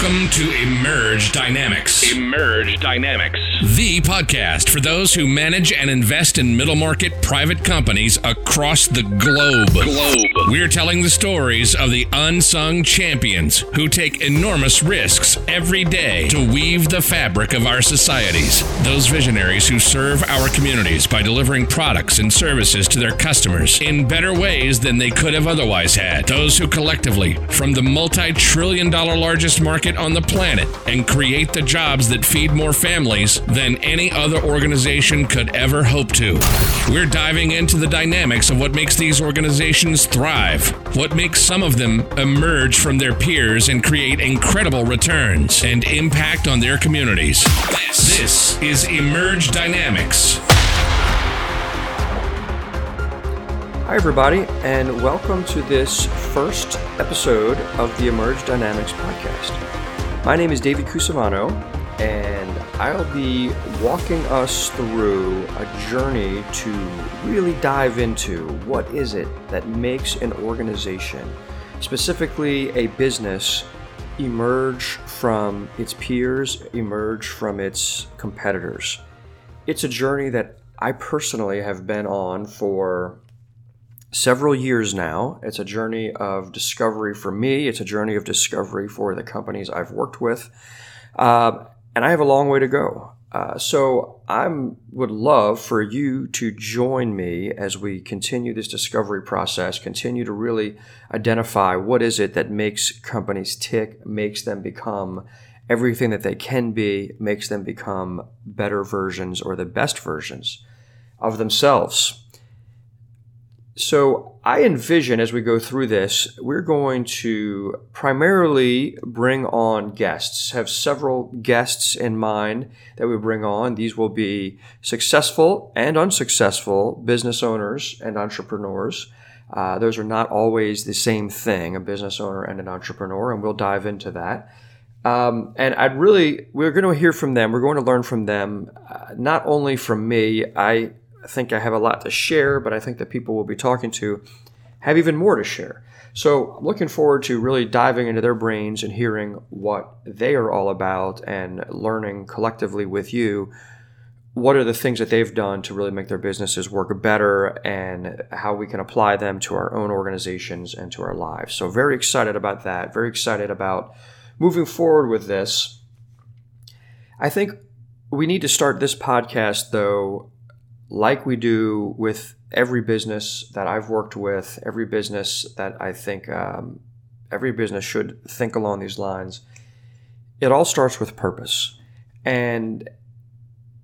Welcome to Emerge Dynamics. Emerge Dynamics. The podcast for those who manage and invest in middle market private companies across the globe. Globe. We're telling the stories of the unsung champions who take enormous risks every day to weave the fabric of our societies. Those visionaries who serve our communities by delivering products and services to their customers in better ways than they could have otherwise had. Those who collectively, from the multi trillion dollar largest market on the planet, and create the jobs that feed more families than any other organization could ever hope to. We're diving into the dynamics of what makes these organizations thrive, what makes some of them emerge from their peers and create incredible returns and impact on their communities. This is Emerge Dynamics. Hi, everybody, and welcome to this first episode of the Emerge Dynamics podcast. My name is David Cusimano, and I'll be walking us through a journey to really dive into what is it that makes an organization, specifically a business, emerge from its peers, emerge from its competitors. It's a journey that I personally have been on for several years now. It's a journey of discovery for me. It's a journey of discovery for the companies I've worked with. Uh, and I have a long way to go. Uh, so I would love for you to join me as we continue this discovery process, continue to really identify what is it that makes companies tick, makes them become everything that they can be, makes them become better versions or the best versions of themselves. So I envision as we go through this, we're going to primarily bring on guests, have several guests in mind that we bring on. These will be successful and unsuccessful business owners and entrepreneurs. Uh, those are not always the same thing, a business owner and an entrepreneur, and we'll dive into that. Um, and I'd really, we're going to hear from them. We're going to learn from them, uh, not only from me. I I think I have a lot to share, but I think that people we'll be talking to have even more to share. So I'm looking forward to really diving into their brains and hearing what they are all about and learning collectively with you what are the things that they've done to really make their businesses work better and how we can apply them to our own organizations and to our lives. So very excited about that. Very excited about moving forward with this. I think we need to start this podcast though like we do with every business that I've worked with, every business that I think um, every business should think along these lines, it all starts with purpose. And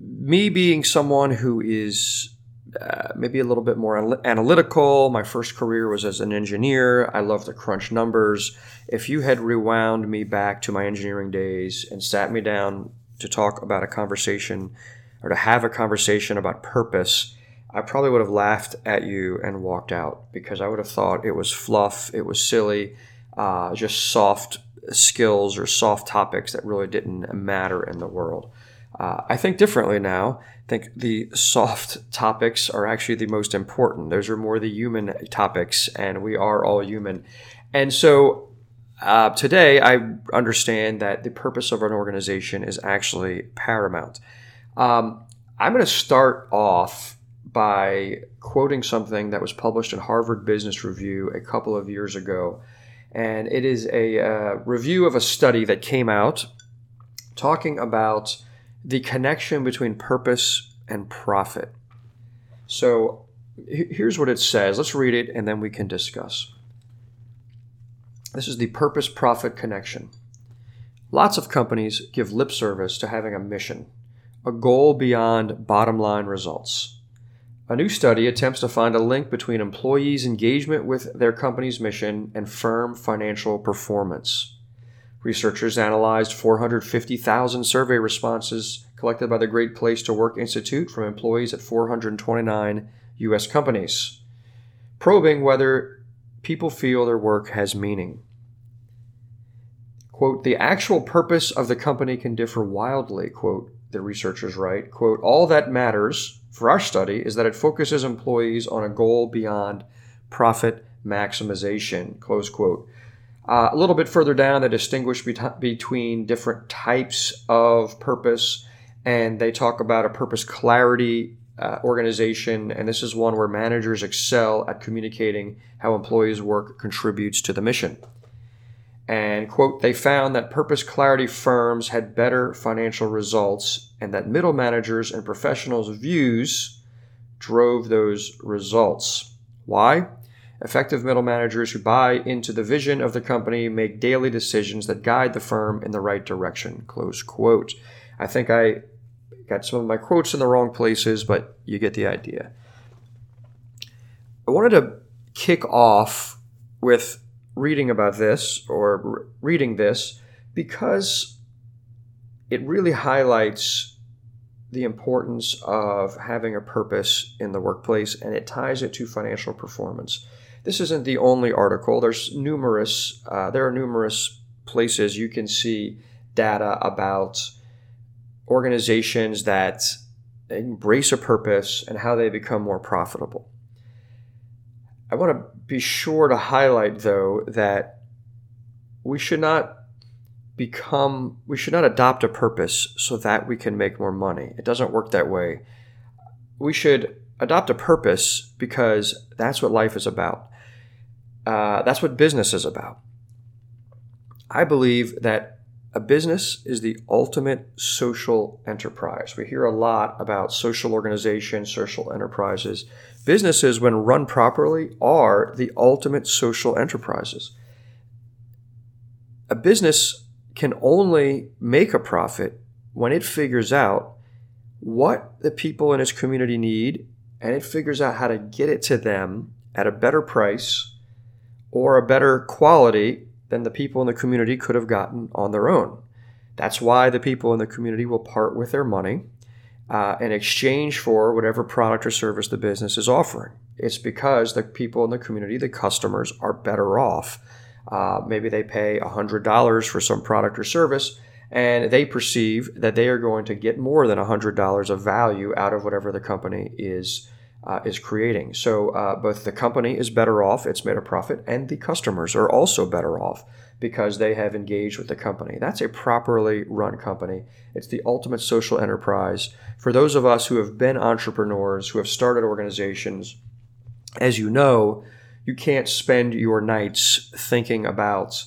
me being someone who is uh, maybe a little bit more analytical. My first career was as an engineer. I love to crunch numbers. If you had rewound me back to my engineering days and sat me down to talk about a conversation or to have a conversation about purpose, I probably would have laughed at you and walked out because I would have thought it was fluff, it was silly, uh, just soft skills or soft topics that really didn't matter in the world. Uh, I think differently now. I think the soft topics are actually the most important. Those are more the human topics, and we are all human. And so uh, today, I understand that the purpose of an organization is actually paramount. Um, I'm going to start off by quoting something that was published in Harvard Business Review a couple of years ago. And it is a uh, review of a study that came out talking about the connection between purpose and profit. So here's what it says. Let's read it and then we can discuss. This is the purpose profit connection. Lots of companies give lip service to having a mission a goal beyond bottom line results. A new study attempts to find a link between employees' engagement with their company's mission and firm financial performance. Researchers analyzed 450,000 survey responses collected by the Great Place to Work Institute from employees at 429 U.S. companies, probing whether people feel their work has meaning. Quote, the actual purpose of the company can differ wildly, quote, the researchers write, quote, all that matters for our study is that it focuses employees on a goal beyond profit maximization, close quote. Uh, a little bit further down, they distinguish bet- between different types of purpose, and they talk about a purpose clarity uh, organization. And this is one where managers excel at communicating how employees' work contributes to the mission. And, quote, they found that purpose clarity firms had better financial results and that middle managers and professionals' views drove those results. Why? Effective middle managers who buy into the vision of the company make daily decisions that guide the firm in the right direction. Close quote. I think I got some of my quotes in the wrong places, but you get the idea. I wanted to kick off with reading about this or reading this because it really highlights the importance of having a purpose in the workplace and it ties it to financial performance. This isn't the only article. There's numerous. Uh, there are numerous places you can see data about organizations that embrace a purpose and how they become more profitable. I want to be sure to highlight, though, that we should not become, we should not adopt a purpose so that we can make more money. It doesn't work that way. We should adopt a purpose because that's what life is about. Uh, that's what business is about. I believe that a business is the ultimate social enterprise. We hear a lot about social organizations, social enterprises. Businesses, when run properly, are the ultimate social enterprises. A business can only make a profit when it figures out what the people in its community need and it figures out how to get it to them at a better price or a better quality than the people in the community could have gotten on their own. That's why the people in the community will part with their money uh, in exchange for whatever product or service the business is offering. It's because the people in the community, the customers, are better off. Uh, maybe they pay $100 for some product or service, and they perceive that they are going to get more than $100 of value out of whatever the company is uh, is creating. So uh, both the company is better off, it's made a profit, and the customers are also better off because they have engaged with the company. That's a properly run company. It's the ultimate social enterprise. For those of us who have been entrepreneurs, who have started organizations, as you know, you can't spend your nights thinking about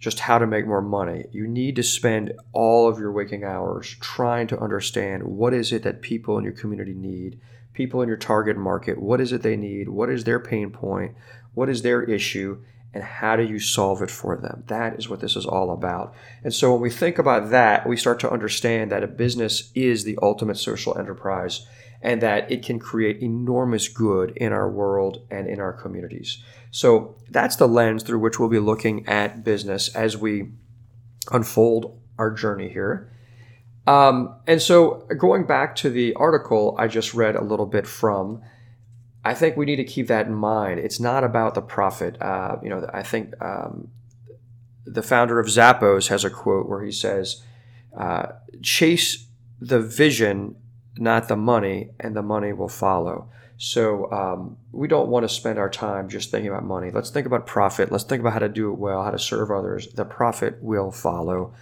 just how to make more money. You need to spend all of your waking hours trying to understand what is it that people in your community need people in your target market. What is it they need? What is their pain point? What is their issue? And how do you solve it for them? That is what this is all about. And so when we think about that, we start to understand that a business is the ultimate social enterprise and that it can create enormous good in our world and in our communities. So that's the lens through which we'll be looking at business as we unfold our journey here. Um, and so, going back to the article I just read a little bit from, I think we need to keep that in mind. It's not about the profit. Uh, you know, I think um, the founder of Zappos has a quote where he says, uh, "Chase the vision, not the money, and the money will follow." So um, we don't want to spend our time just thinking about money. Let's think about profit. Let's think about how to do it well, how to serve others. The profit will follow,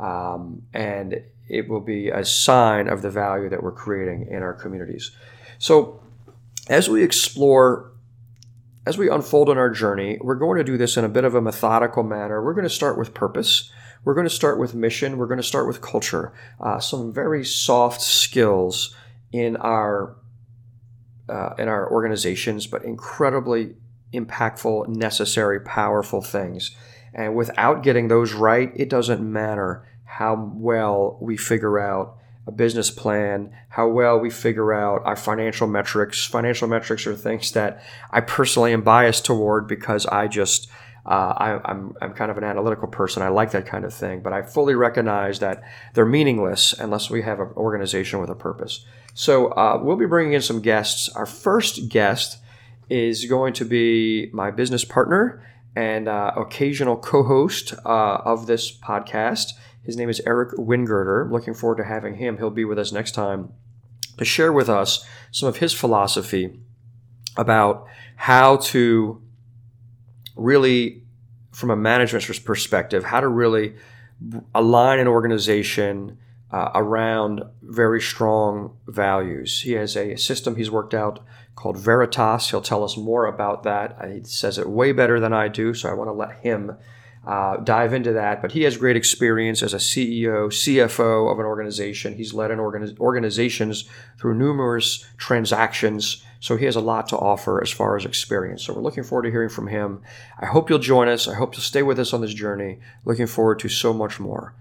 um, and it will be a sign of the value that we're creating in our communities. So, as we explore, as we unfold on our journey, we're going to do this in a bit of a methodical manner. We're going to start with purpose. We're going to start with mission. We're going to start with culture. Uh, some very soft skills in our uh, in our organizations, but incredibly impactful, necessary, powerful things. And without getting those right, it doesn't matter how well we figure out a business plan, how well we figure out our financial metrics. Financial metrics are things that I personally am biased toward because I just uh, I, am I'm, I'm kind of an analytical person. I like that kind of thing, but I fully recognize that they're meaningless unless we have an organization with a purpose. So uh, we'll be bringing in some guests. Our first guest is going to be my business partner and uh, occasional co-host uh, of this podcast. His name is Eric Wingirder. Looking forward to having him. He'll be with us next time to share with us some of his philosophy about how to really from a management perspective, how to really align an organization uh, around very strong values. He has a system he's worked out called Veritas. He'll tell us more about that. He says it way better than I do, so I want to let him uh, dive into that. But he has great experience as a CEO, CFO of an organization. He's led an organi- organizations through numerous transactions. So he has a lot to offer as far as experience. So we're looking forward to hearing from him. I hope you'll join us. I hope you'll stay with us on this journey. Looking forward to so much more.